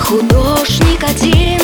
художник один.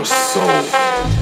Your soul.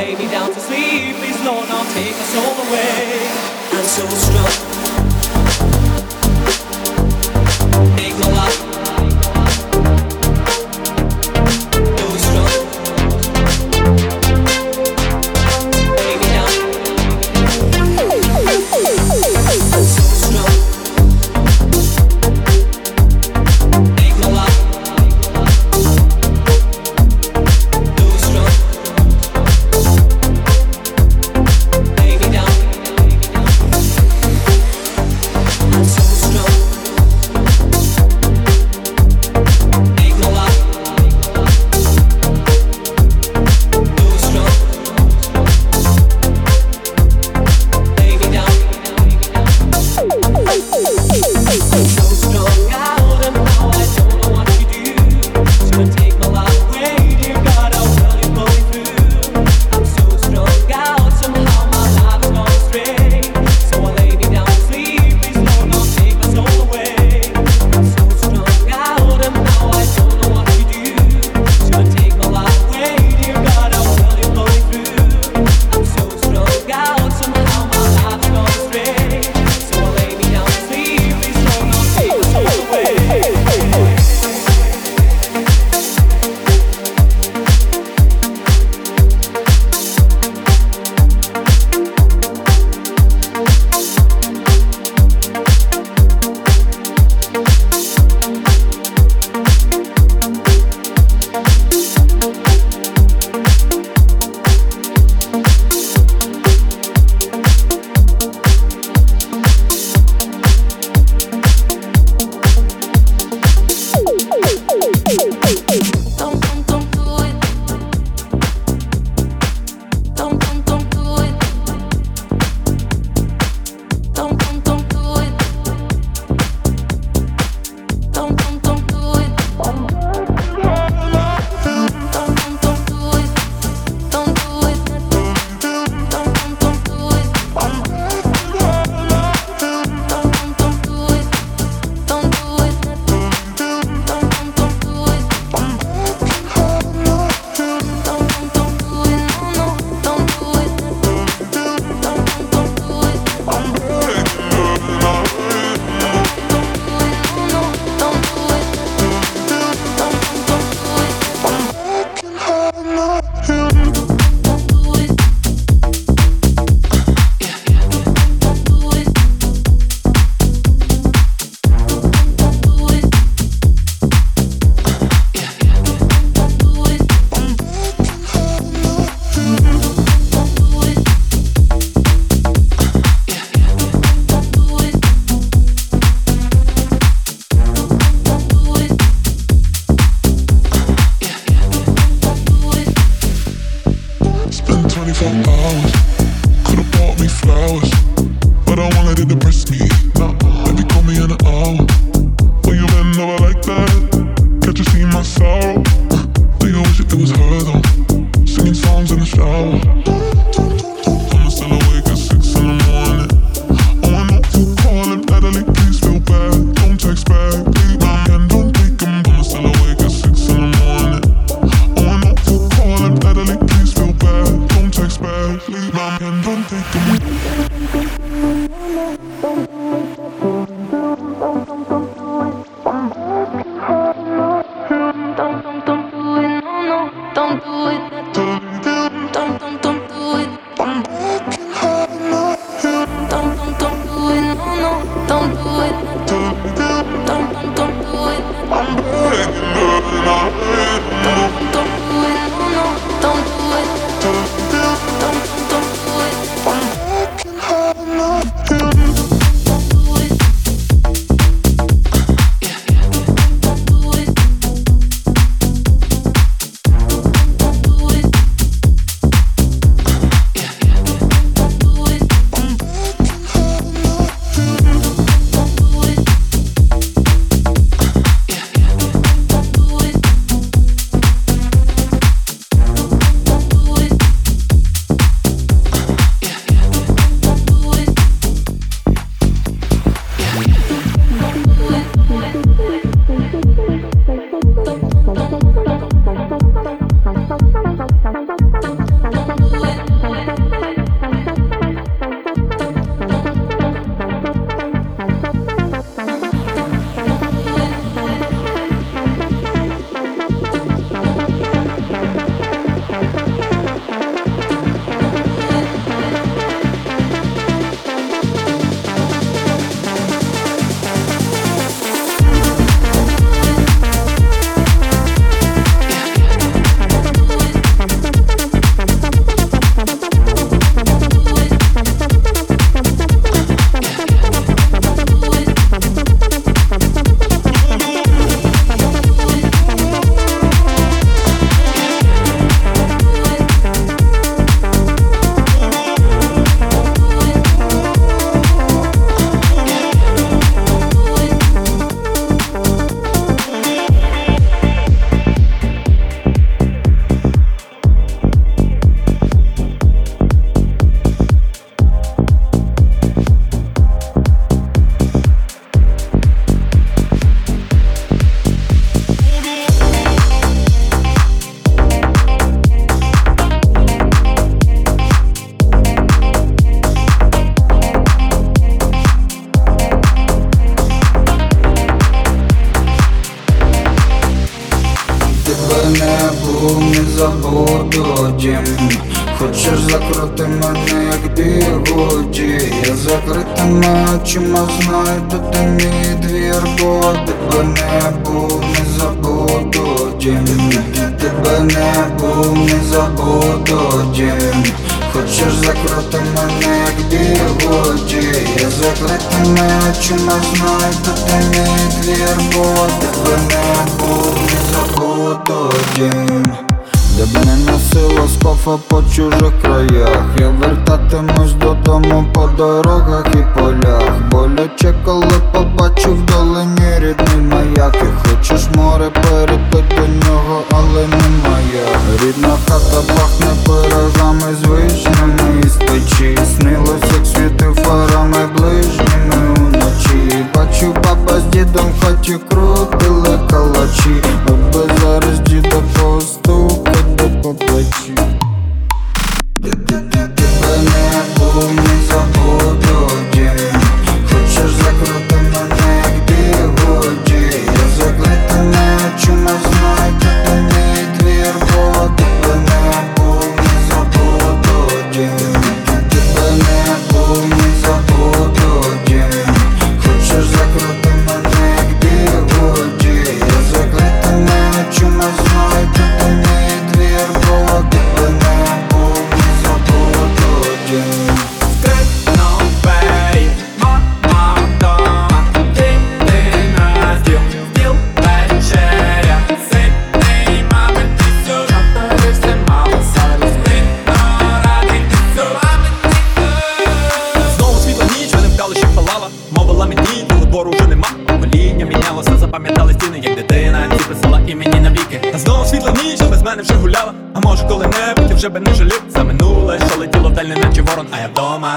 lay me down to sleep. Please, Lord, not take us all away. I'm so strong. Make my life.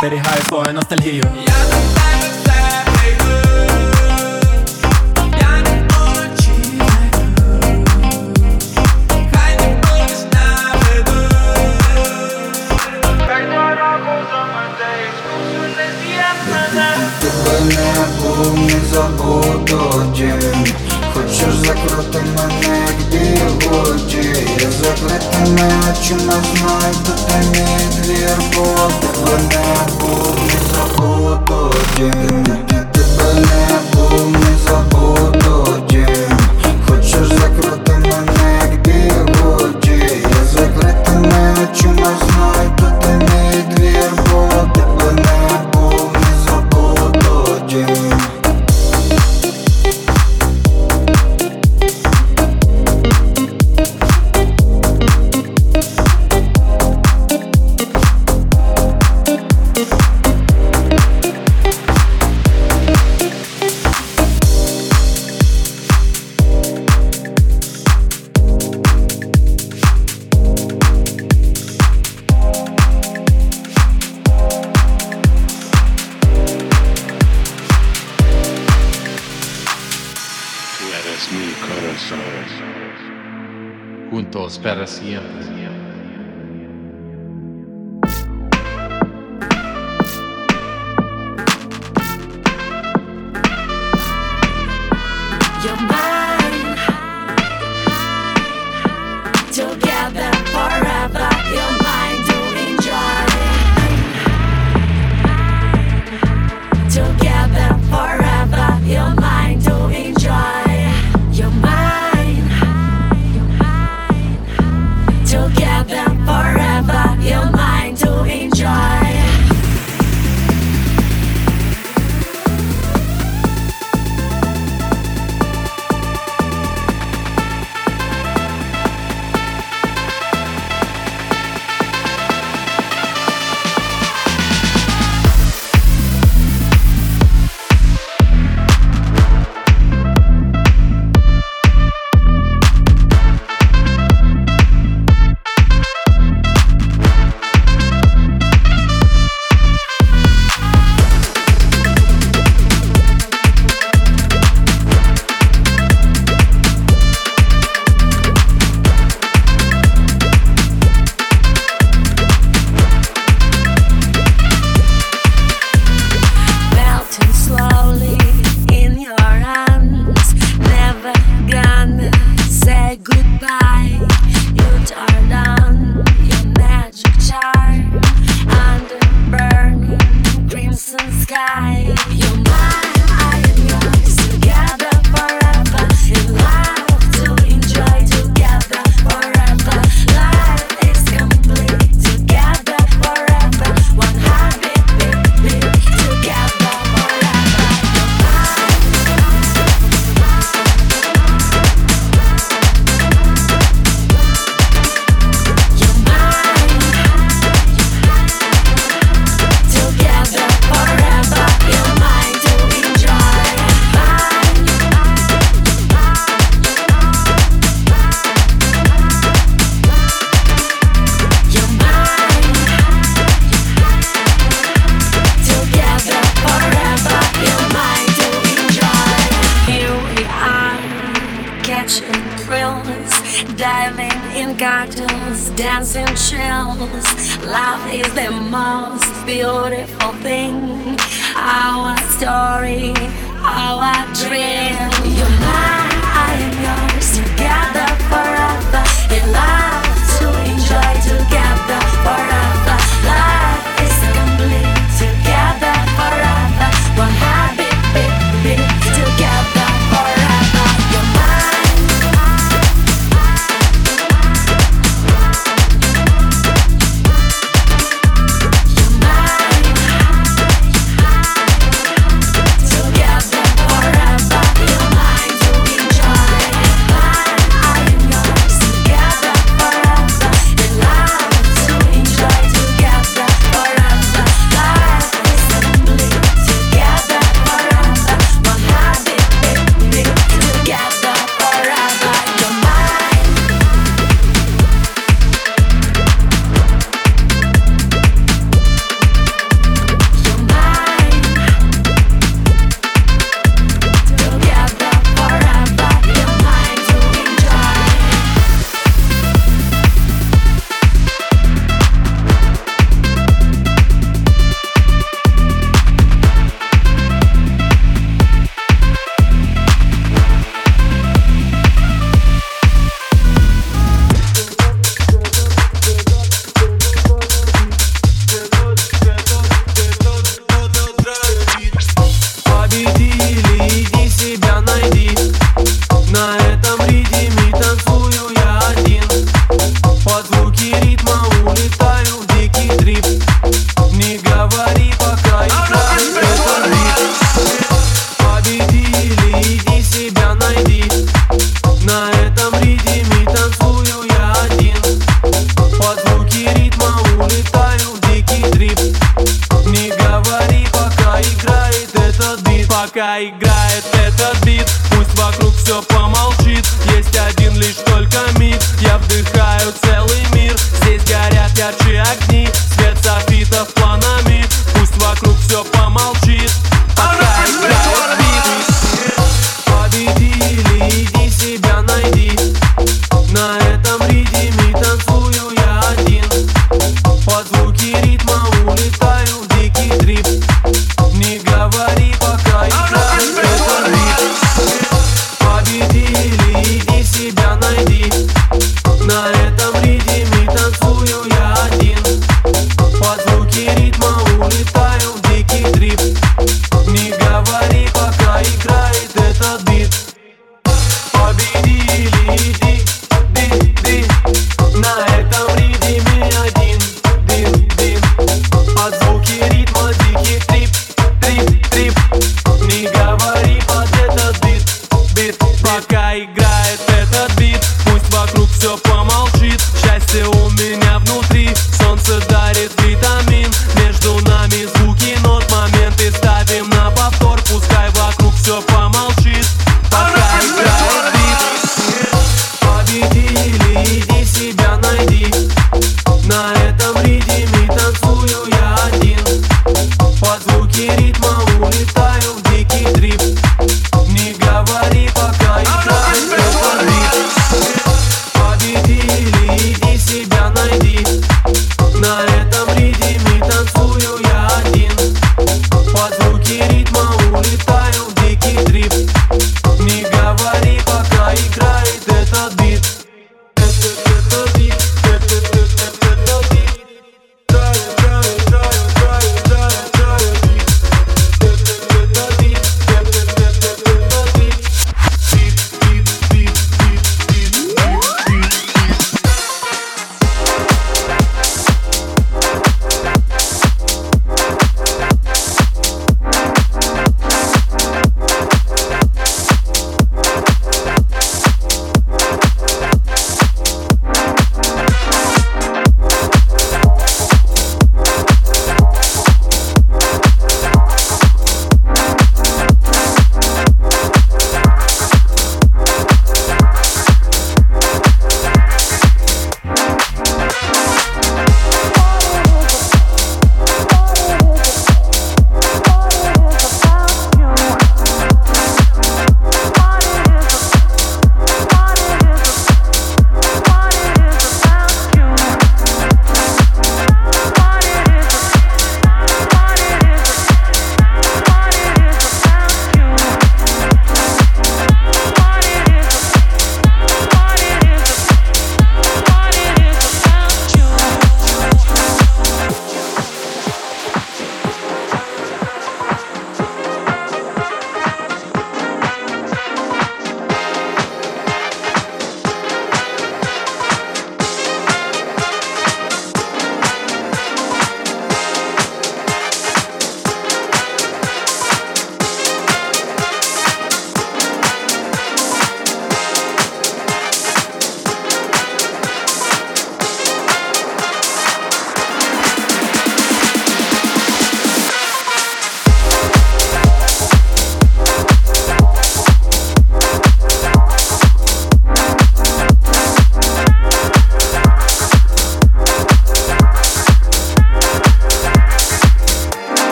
Better high for nostalgia Juntos para siempre.